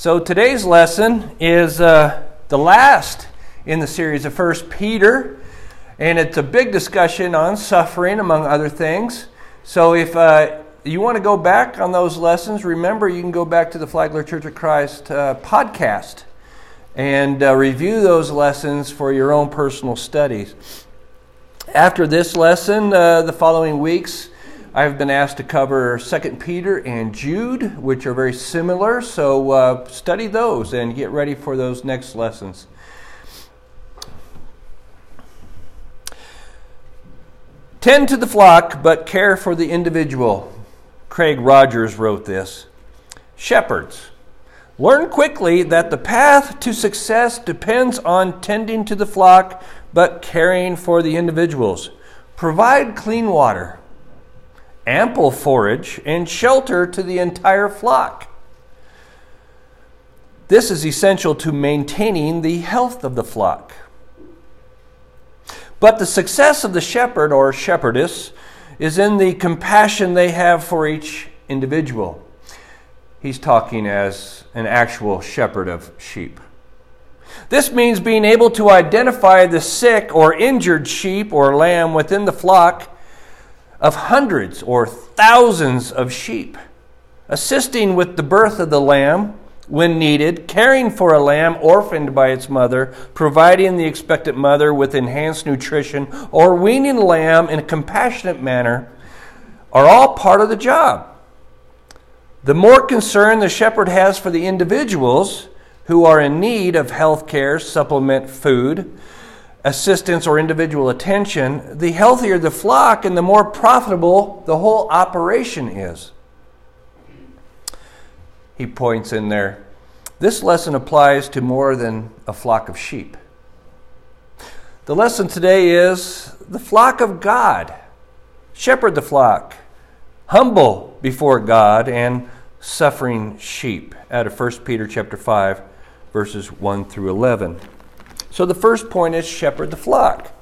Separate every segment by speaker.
Speaker 1: So today's lesson is uh, the last in the series of First Peter, and it's a big discussion on suffering, among other things. So if uh, you want to go back on those lessons, remember you can go back to the Flagler Church of Christ uh, podcast and uh, review those lessons for your own personal studies. After this lesson, uh, the following weeks, I've been asked to cover 2 Peter and Jude, which are very similar, so uh, study those and get ready for those next lessons. Tend to the flock, but care for the individual. Craig Rogers wrote this. Shepherds, learn quickly that the path to success depends on tending to the flock, but caring for the individuals. Provide clean water ample forage, and shelter to the entire flock. This is essential to maintaining the health of the flock. But the success of the shepherd or shepherdess is in the compassion they have for each individual. He's talking as an actual shepherd of sheep. This means being able to identify the sick or injured sheep or lamb within the flock of hundreds or thousands of sheep, assisting with the birth of the lamb when needed, caring for a lamb orphaned by its mother, providing the expectant mother with enhanced nutrition, or weaning lamb in a compassionate manner are all part of the job. The more concern the shepherd has for the individuals who are in need of health care, supplement food, assistance or individual attention, the healthier the flock and the more profitable the whole operation is. He points in there. This lesson applies to more than a flock of sheep. The lesson today is the flock of God. Shepherd the flock, humble before God, and suffering sheep. Out of 1 Peter chapter 5, verses 1 through 11. So the first point is shepherd the flock.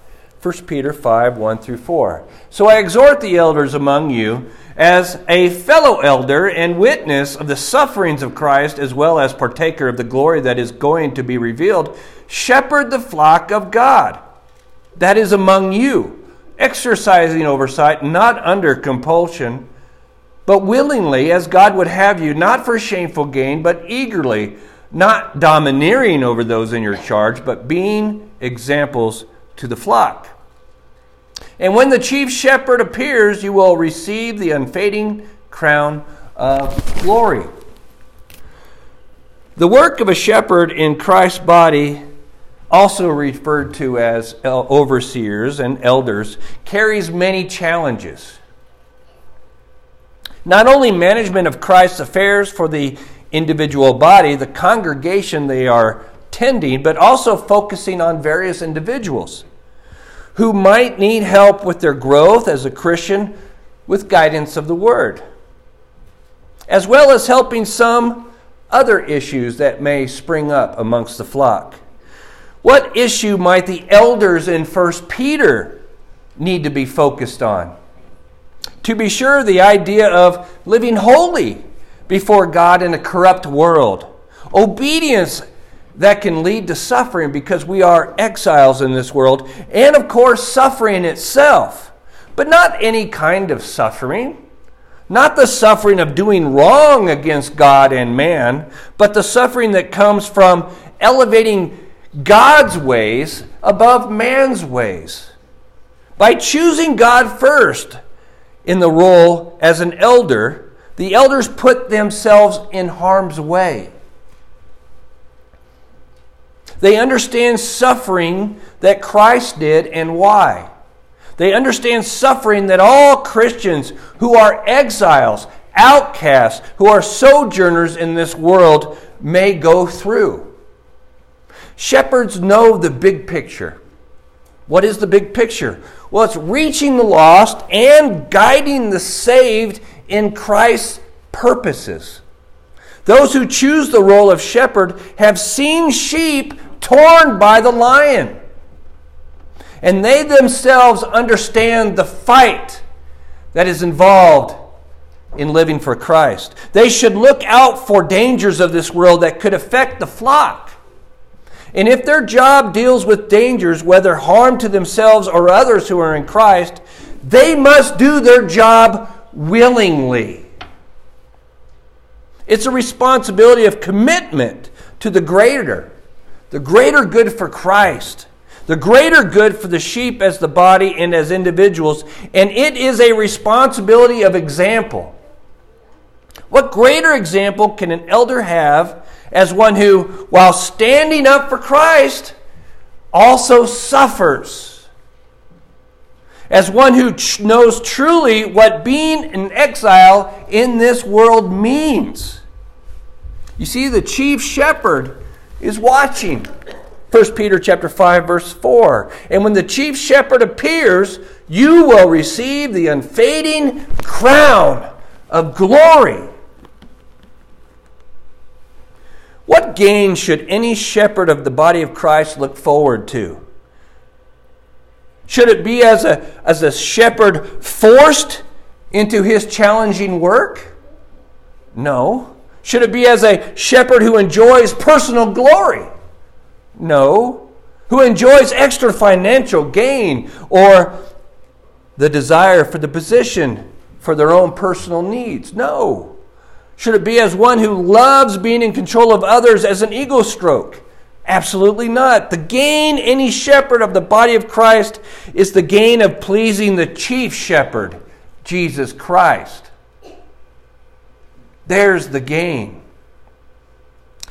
Speaker 1: 1 Peter 5 1 through 4. So I exhort the elders among you, as a fellow elder and witness of the sufferings of Christ, as well as partaker of the glory that is going to be revealed, shepherd the flock of God that is among you, exercising oversight, not under compulsion, but willingly, as God would have you, not for shameful gain, but eagerly not domineering over those in your charge, but being examples to the flock. And when the chief shepherd appears, you will receive the unfading crown of glory. The work of a shepherd in Christ's body, also referred to as overseers and elders, carries many challenges. Not only management of Christ's affairs for the individual body, the congregation they are tending, but also focusing on various individuals who might need help with their growth as a Christian with guidance of the Word, as well as helping some other issues that may spring up amongst the flock. What issue might the elders in 1 Peter need to be focused on? To be sure, the idea of living holy before God in a corrupt world. Obedience that can lead to suffering because we are exiles in this world. And of course, suffering itself. But not any kind of suffering. Not the suffering of doing wrong against God and man, but the suffering that comes from elevating God's ways above man's ways. By choosing God first in the role as an elder, the elders put themselves in harm's way. They understand suffering that Christ did and why. They understand suffering that all Christians who are exiles, outcasts, who are sojourners in this world may go through. Shepherds know the big picture. What is the big picture? Well, it's reaching the lost and guiding the saved in Christ's purposes. Those who choose the role of shepherd have seen sheep torn by the lion. And they themselves understand the fight that is involved in living for Christ. They should look out for dangers of this world that could affect the flock. And if their job deals with dangers, whether harm to themselves or others who are in Christ, they must do their job willingly. It's a responsibility of commitment to the greater, the greater good for Christ, the greater good for the sheep as the body and as individuals, and it is a responsibility of example. What greater example can an elder have as one who, while standing up for Christ, also suffers? As one who knows truly what being an exile in this world means. You see, the chief shepherd is watching. 1 Peter chapter 5 verse 4. And when the chief shepherd appears, you will receive the unfading crown of glory. What gain should any shepherd of the body of Christ look forward to? Should it be as a, as a shepherd forced into his challenging work? No. Should it be as a shepherd who enjoys personal glory? No. Who enjoys extra financial gain or the desire for the position for their own personal needs? No. Should it be as one who loves being in control of others as an ego stroke? Absolutely not. The gain any shepherd of the body of Christ is the gain of pleasing the chief shepherd, Jesus Christ. There's the gain.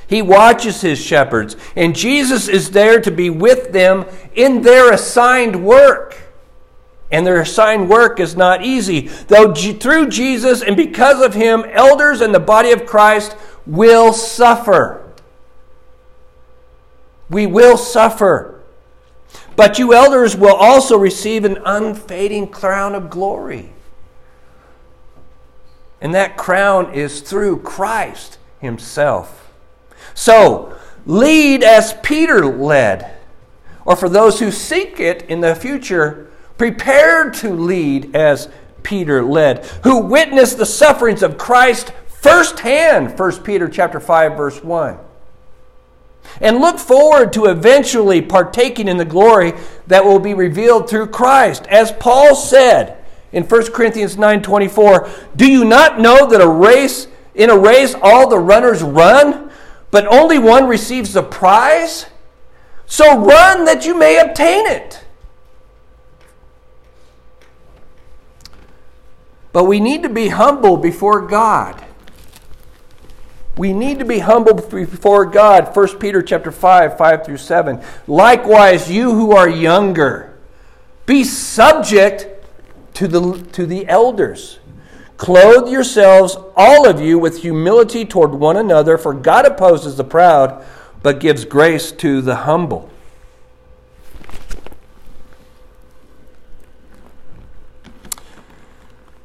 Speaker 1: He watches his shepherds, and Jesus is there to be with them in their assigned work. And their assigned work is not easy. Though through Jesus and because of him, elders in the body of Christ will suffer. We will suffer. But you elders will also receive an unfading crown of glory. And that crown is through Christ Himself. So, lead as Peter led. Or for those who seek it in the future, prepared to lead as Peter led, who witnessed the sufferings of Christ firsthand, 1 Peter chapter 5, verse 1. And look forward to eventually partaking in the glory that will be revealed through Christ. As Paul said, in 1 Corinthians 9:24, "Do you not know that a race in a race all the runners run, but only one receives the prize? So run that you may obtain it." But we need to be humble before God. We need to be humble before God. 1 Peter chapter 5, 5 through 7. Likewise, you who are younger, be subject to the, to the elders. Clothe yourselves, all of you, with humility toward one another, for God opposes the proud, but gives grace to the humble.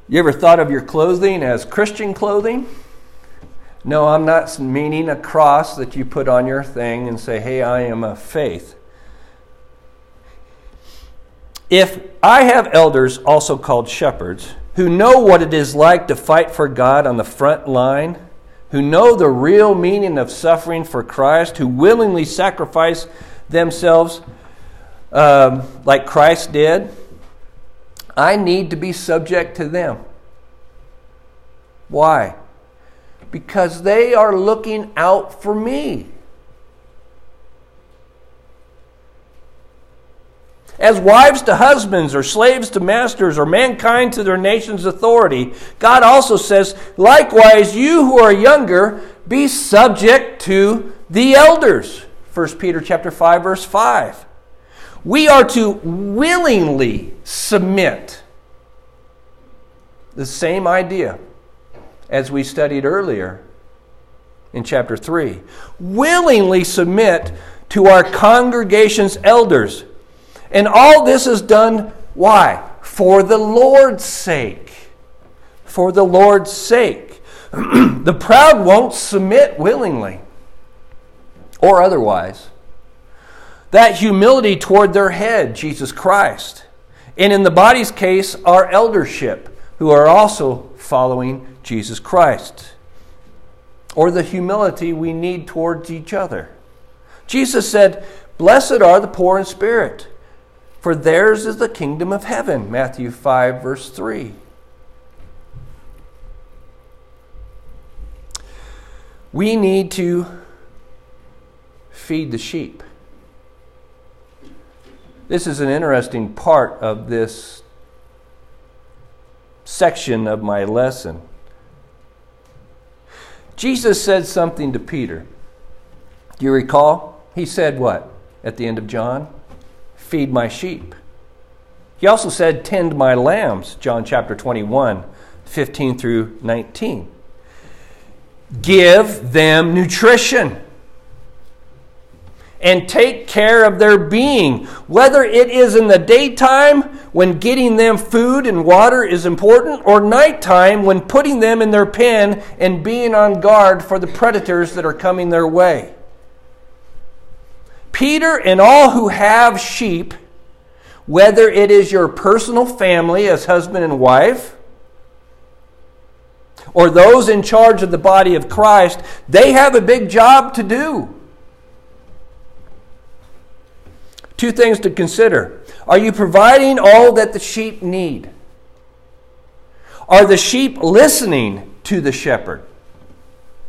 Speaker 1: You ever thought of your clothing as Christian clothing? No, I'm not meaning a cross that you put on your thing and say, hey, I am a faith. If I have elders, also called shepherds, who know what it is like to fight for God on the front line, who know the real meaning of suffering for Christ, who willingly sacrifice themselves um, like Christ did, I need to be subject to them. Why? Because they are looking out for me. as wives to husbands, or slaves to masters, or mankind to their nation's authority. God also says, likewise, you who are younger, be subject to the elders. 1 Peter chapter 5, verse 5. We are to willingly submit. The same idea as we studied earlier in chapter 3. Willingly submit to our congregation's elders and all this is done, why? For the Lord's sake. For the Lord's sake. the proud won't submit willingly or otherwise. That humility toward their head, Jesus Christ. And in the body's case, our eldership, who are also following Jesus Christ or the humility we need towards each other. Jesus said, Blessed are the poor in spirit, for theirs is the kingdom of heaven. Matthew 5, verse 3. We need to feed the sheep. This is an interesting part of this section of my lesson. Jesus said something to Peter. Do you recall? He said what at the end of John? Feed my sheep. He also said, Tend my lambs, John chapter 21, 15 through 19. Give them nutrition and take care of their being, whether it is in the daytime when getting them food and water is important, or nighttime when putting them in their pen and being on guard for the predators that are coming their way. Peter and all who have sheep, whether it is your personal family as husband and wife, or those in charge of the body of Christ, they have a big job to do. Two things to consider. Are you providing all that the sheep need? Are the sheep listening to the shepherd?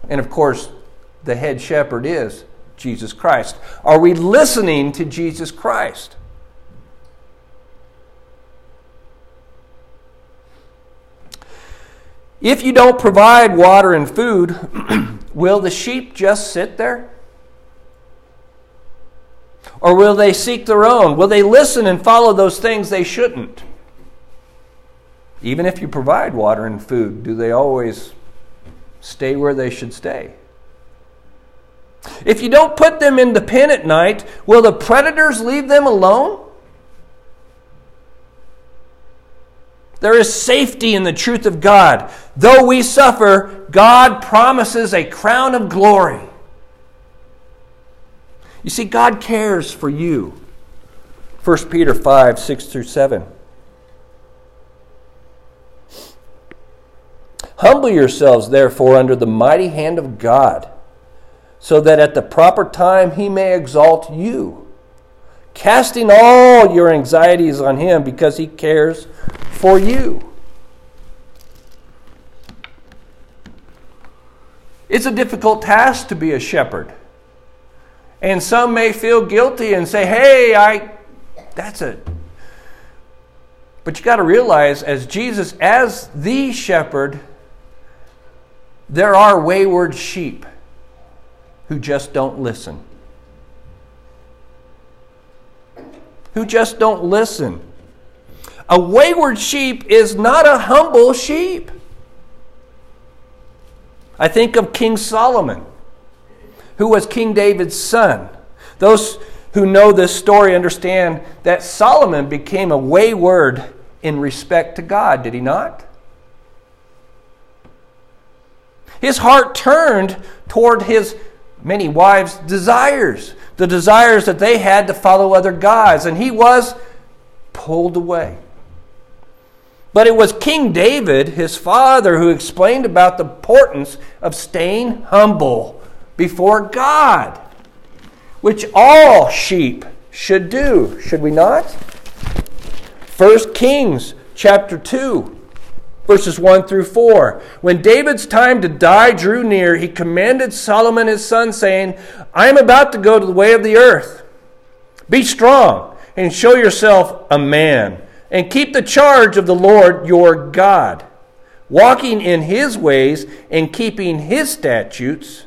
Speaker 1: And of course, the head shepherd is Jesus Christ. Are we listening to Jesus Christ? If you don't provide water and food, will the sheep just sit there? Or will they seek their own? Will they listen and follow those things they shouldn't? Even if you provide water and food, do they always stay where they should stay? If you don't put them in the pen at night, will the predators leave them alone? There is safety in the truth of God. Though we suffer, God promises a crown of glory. You see, God cares for you. 1 Peter 5 6 through 7. Humble yourselves, therefore, under the mighty hand of God, so that at the proper time he may exalt you, casting all your anxieties on him because he cares for you. It's a difficult task to be a shepherd. And some may feel guilty and say, hey, I, that's it. But you got to realize, as Jesus, as the shepherd, there are wayward sheep who just don't listen. Who just don't listen. A wayward sheep is not a humble sheep. I think of King Solomon who was King David's son. Those who know this story understand that Solomon became a wayward in respect to God, did he not? His heart turned toward his many wives' desires, the desires that they had to follow other gods, and he was pulled away. But it was King David, his father, who explained about the importance of staying humble before God, which all sheep should do, should we not? 1 Kings chapter 2, verses 1 through 4. When David's time to die drew near, he commanded Solomon his son, saying, I am about to go to the way of the earth. Be strong and show yourself a man, and keep the charge of the Lord your God, walking in his ways and keeping his statutes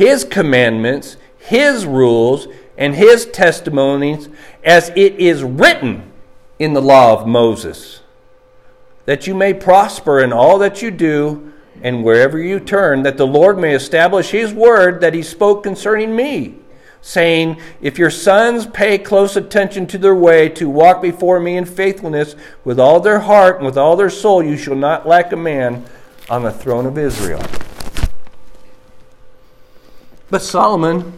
Speaker 1: his commandments, His rules, and His testimonies as it is written in the law of Moses, that you may prosper in all that you do and wherever you turn, that the Lord may establish His word that He spoke concerning me, saying, If your sons pay close attention to their way to walk before me in faithfulness with all their heart and with all their soul, you shall not lack a man on the throne of Israel. But Solomon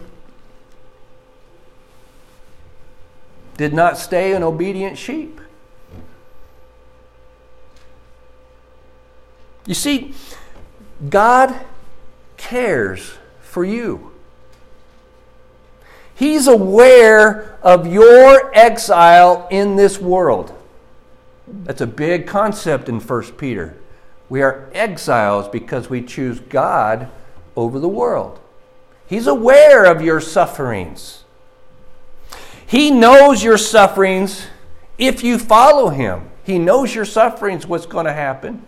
Speaker 1: did not stay an obedient sheep. You see, God cares for you. He's aware of your exile in this world. That's a big concept in 1 Peter. We are exiles because we choose God over the world. He's aware of your sufferings. He knows your sufferings if you follow Him. He knows your sufferings, what's going to happen.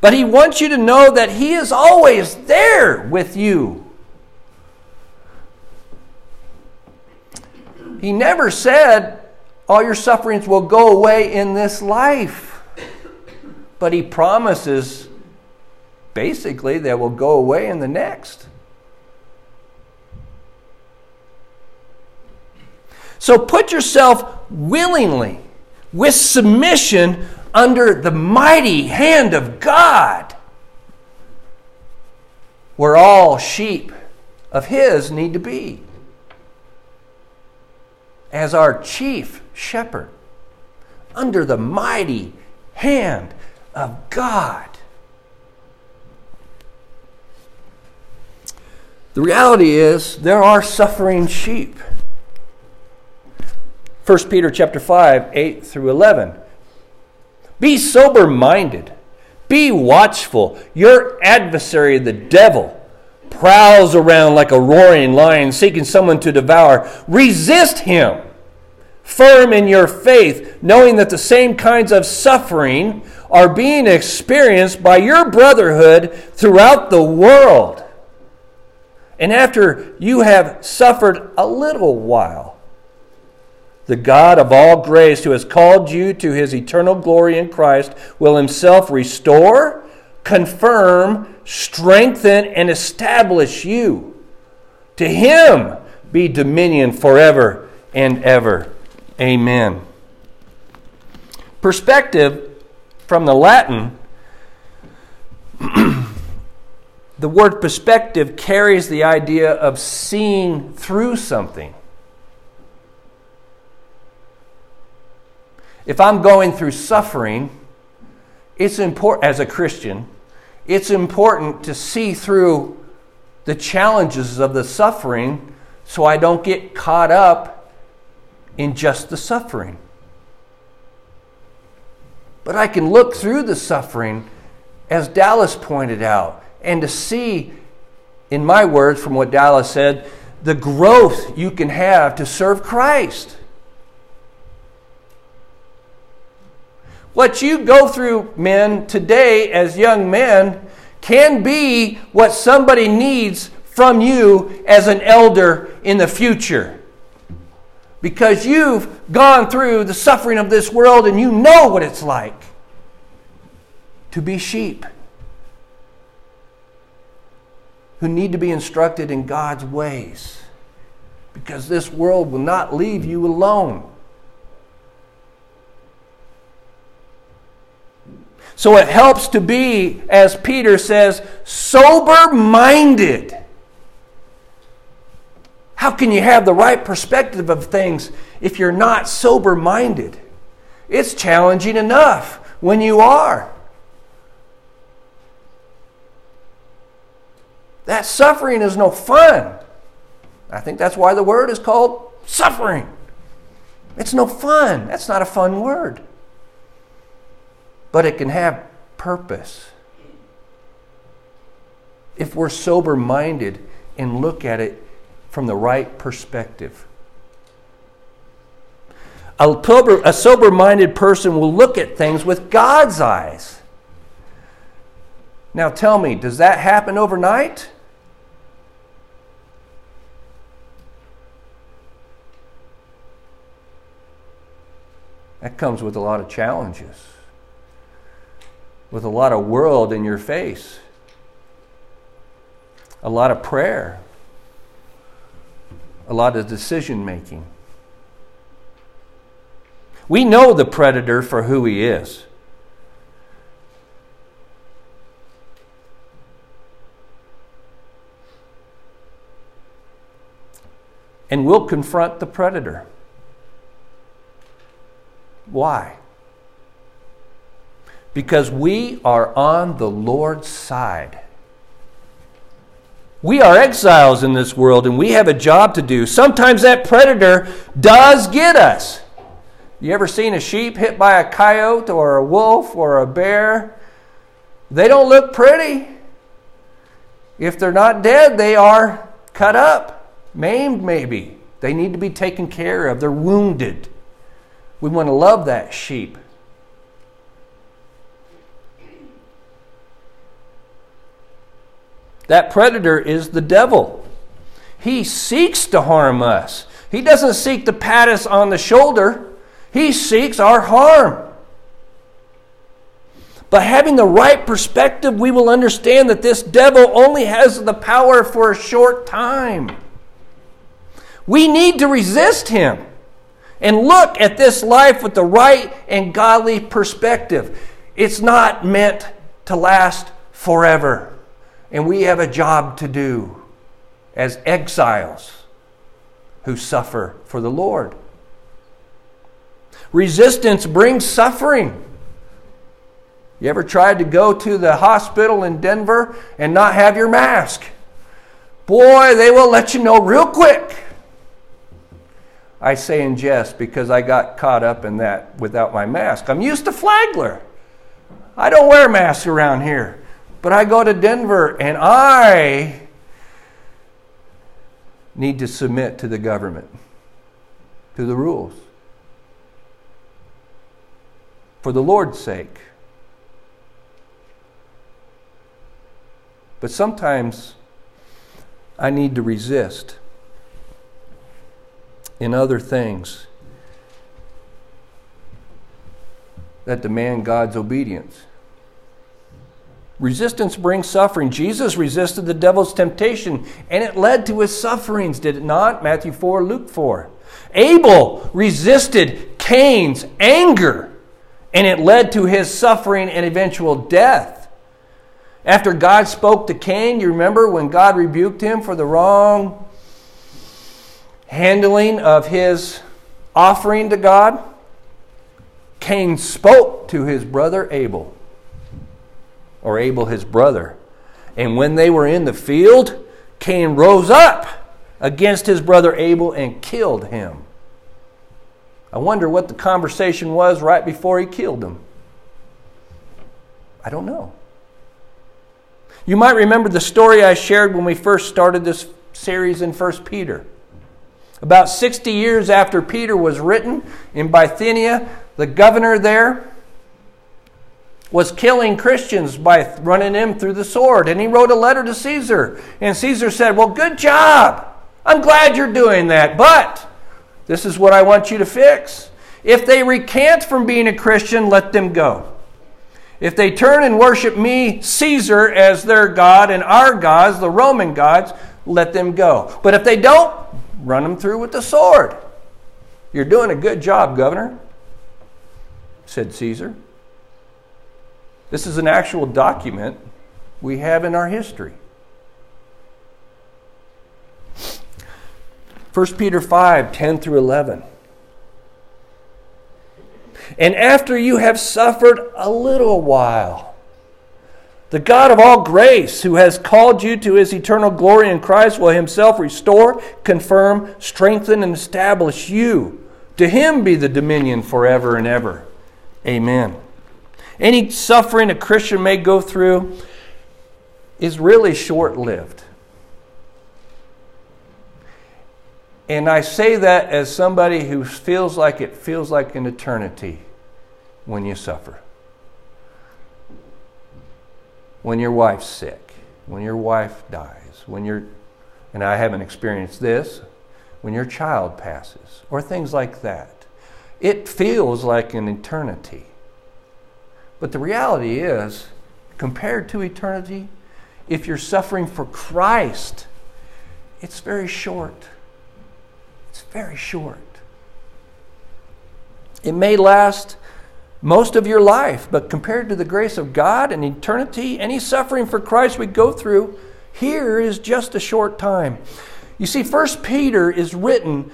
Speaker 1: But He wants you to know that He is always there with you. He never said, All your sufferings will go away in this life. But He promises, basically, they will go away in the next. So put yourself willingly, with submission, under the mighty hand of God, where all sheep of His need to be, as our chief shepherd, under the mighty hand of God. The reality is there are suffering sheep. 1 Peter chapter 5, 8 through 11. Be sober minded. Be watchful. Your adversary, the devil, prowls around like a roaring lion seeking someone to devour. Resist him, firm in your faith, knowing that the same kinds of suffering are being experienced by your brotherhood throughout the world. And after you have suffered a little while, the God of all grace, who has called you to his eternal glory in Christ, will himself restore, confirm, strengthen, and establish you. To him be dominion forever and ever. Amen. Perspective from the Latin, the word perspective carries the idea of seeing through something. If I'm going through suffering, it's important, as a Christian, it's important to see through the challenges of the suffering so I don't get caught up in just the suffering. But I can look through the suffering, as Dallas pointed out, and to see, in my words, from what Dallas said, the growth you can have to serve Christ. What you go through, men, today as young men can be what somebody needs from you as an elder in the future. Because you've gone through the suffering of this world and you know what it's like to be sheep who need to be instructed in God's ways. Because this world will not leave you alone. So it helps to be, as Peter says, sober minded. How can you have the right perspective of things if you're not sober minded? It's challenging enough when you are. That suffering is no fun. I think that's why the word is called suffering. It's no fun. That's not a fun word but it can have purpose. If we're sober minded and look at it from the right perspective. A sober minded person will look at things with God's eyes. Now tell me, does that happen overnight? That comes with a lot of challenges with a lot of world in your face, a lot of prayer, a lot of decision making. We know the predator for who he is. And we'll confront the predator. Why? because we are on the Lord's side. We are exiles in this world and we have a job to do. Sometimes that predator does get us. You ever seen a sheep hit by a coyote or a wolf or a bear? They don't look pretty. If they're not dead, they are cut up, maimed maybe. They need to be taken care of. They're wounded. We want to love that sheep. That predator is the devil. He seeks to harm us. He doesn't seek to pat us on the shoulder, he seeks our harm. But having the right perspective, we will understand that this devil only has the power for a short time. We need to resist him and look at this life with the right and godly perspective. It's not meant to last forever. And we have a job to do as exiles who suffer for the Lord. Resistance brings suffering. You ever tried to go to the hospital in Denver and not have your mask? Boy, they will let you know real quick. I say in jest because I got caught up in that without my mask. I'm used to Flagler. I don't wear masks around here. But I go to Denver and I need to submit to the government, to the rules, for the Lord's sake. But sometimes I need to resist in other things that demand God's obedience. Resistance brings suffering. Jesus resisted the devil's temptation, and it led to his sufferings, did it not? Matthew 4, Luke 4. Abel resisted Cain's anger, and it led to his suffering and eventual death. After God spoke to Cain, you remember when God rebuked him for the wrong handling of his offering to God? Cain spoke to his brother Abel or Abel his brother. And when they were in the field, Cain rose up against his brother Abel and killed him. I wonder what the conversation was right before he killed him. I don't know. You might remember the story I shared when we first started this series in 1 Peter. About 60 years after Peter was written in Bithynia, the governor there was killing Christians by running them through the sword. And he wrote a letter to Caesar. And Caesar said, Well, good job. I'm glad you're doing that. But this is what I want you to fix. If they recant from being a Christian, let them go. If they turn and worship me, Caesar, as their God and our gods, the Roman gods, let them go. But if they don't, run them through with the sword. You're doing a good job, governor, said Caesar. This is an actual document we have in our history. 1 Peter 5 10 through 11. And after you have suffered a little while, the God of all grace, who has called you to his eternal glory in Christ, will himself restore, confirm, strengthen, and establish you. To him be the dominion forever and ever. Amen. Any suffering a Christian may go through is really short lived. And I say that as somebody who feels like it feels like an eternity when you suffer. When your wife's sick, when your wife dies, when you're, and I haven't experienced this, when your child passes, or things like that. It feels like an eternity. But the reality is, compared to eternity, if you're suffering for Christ, it's very short. It's very short. It may last most of your life, but compared to the grace of God and eternity, any suffering for Christ we go through here is just a short time. You see, First Peter is written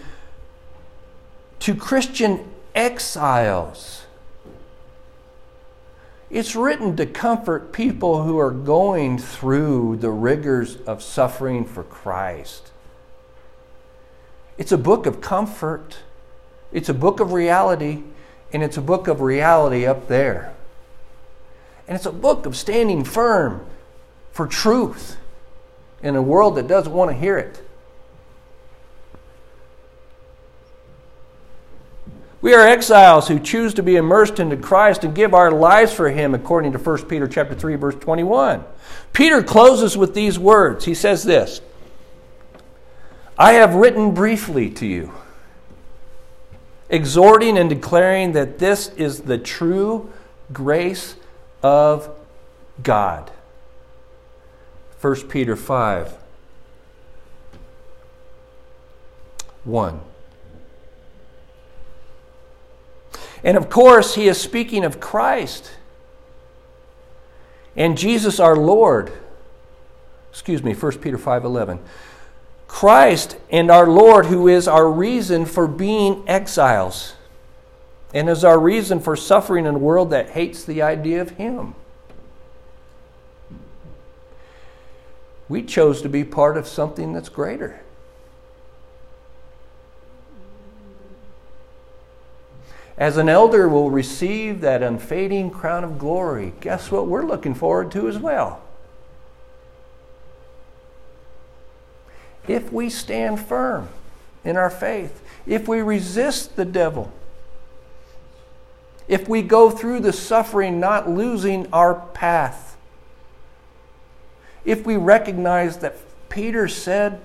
Speaker 1: to Christian exiles It's written to comfort people who are going through the rigors of suffering for Christ. It's a book of comfort, it's a book of reality, and it's a book of reality up there. And it's a book of standing firm for truth in a world that doesn't want to hear it. We are exiles who choose to be immersed into Christ and give our lives for him according to 1 Peter chapter 3 verse 21. Peter closes with these words. He says this: I have written briefly to you, exhorting and declaring that this is the true grace of God. 1 Peter 5 1. And of course, he is speaking of Christ and Jesus our Lord. Excuse me, 1 Peter 5:11. Christ and our Lord who is our reason for being exiles and is our reason for suffering in a world that hates the idea of him. We chose to be part of something that's greater. As an elder will receive that unfading crown of glory, guess what we're looking forward to as well? If we stand firm in our faith, if we resist the devil, if we go through the suffering not losing our path, if we recognize that Peter said,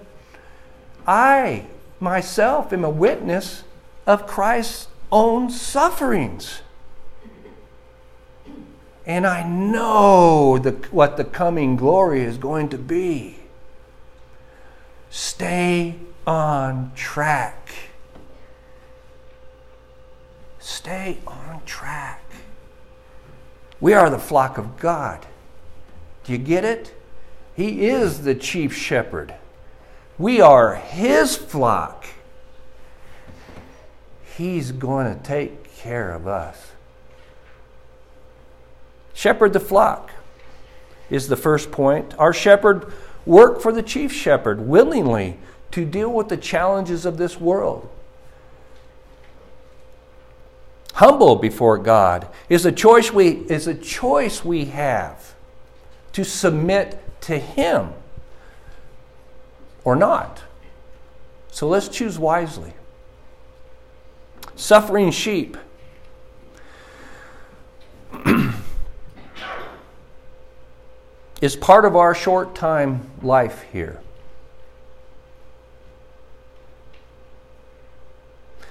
Speaker 1: I myself am a witness of Christ's own sufferings. And I know the, what the coming glory is going to be. Stay on track. Stay on track. We are the flock of God. Do you get it? He is the chief shepherd. We are his flock. He's going to take care of us. Shepherd the flock is the first point. Our shepherd worked for the chief shepherd willingly to deal with the challenges of this world. Humble before God is a choice we, is a choice we have to submit to Him or not. So let's choose wisely suffering sheep. is part of our short time life here.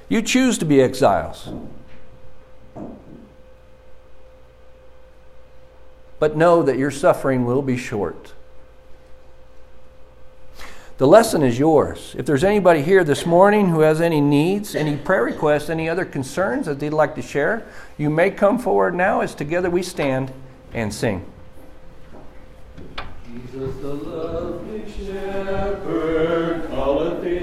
Speaker 1: You choose to be exiles. But know that your suffering will be short. The lesson is yours. If there's anybody here this morning who has any needs, any prayer requests, any other concerns that they'd like to share, you may come forward now as together we stand and sing. Jesus, the lovely shepherd, calleth thee.